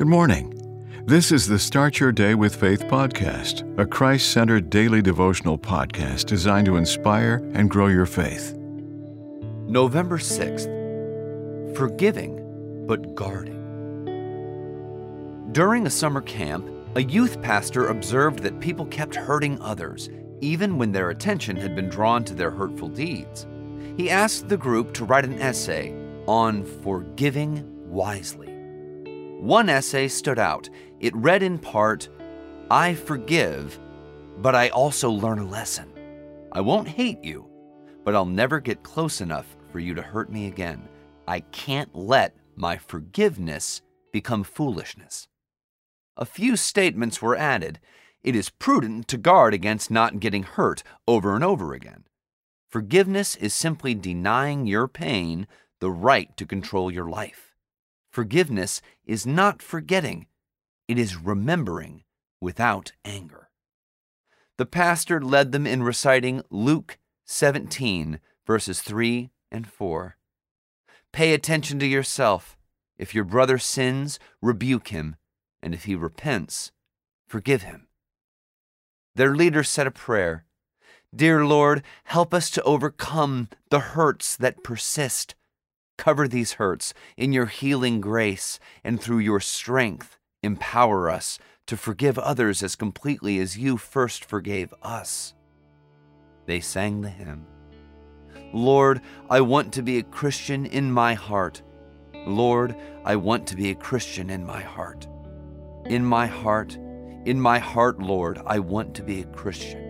Good morning. This is the Start Your Day with Faith podcast, a Christ centered daily devotional podcast designed to inspire and grow your faith. November 6th Forgiving but Guarding. During a summer camp, a youth pastor observed that people kept hurting others, even when their attention had been drawn to their hurtful deeds. He asked the group to write an essay on forgiving wisely. One essay stood out. It read in part I forgive, but I also learn a lesson. I won't hate you, but I'll never get close enough for you to hurt me again. I can't let my forgiveness become foolishness. A few statements were added. It is prudent to guard against not getting hurt over and over again. Forgiveness is simply denying your pain the right to control your life. Forgiveness is not forgetting, it is remembering without anger. The pastor led them in reciting Luke 17, verses 3 and 4. Pay attention to yourself. If your brother sins, rebuke him, and if he repents, forgive him. Their leader said a prayer Dear Lord, help us to overcome the hurts that persist. Cover these hurts in your healing grace, and through your strength, empower us to forgive others as completely as you first forgave us. They sang the hymn Lord, I want to be a Christian in my heart. Lord, I want to be a Christian in my heart. In my heart, in my heart, Lord, I want to be a Christian.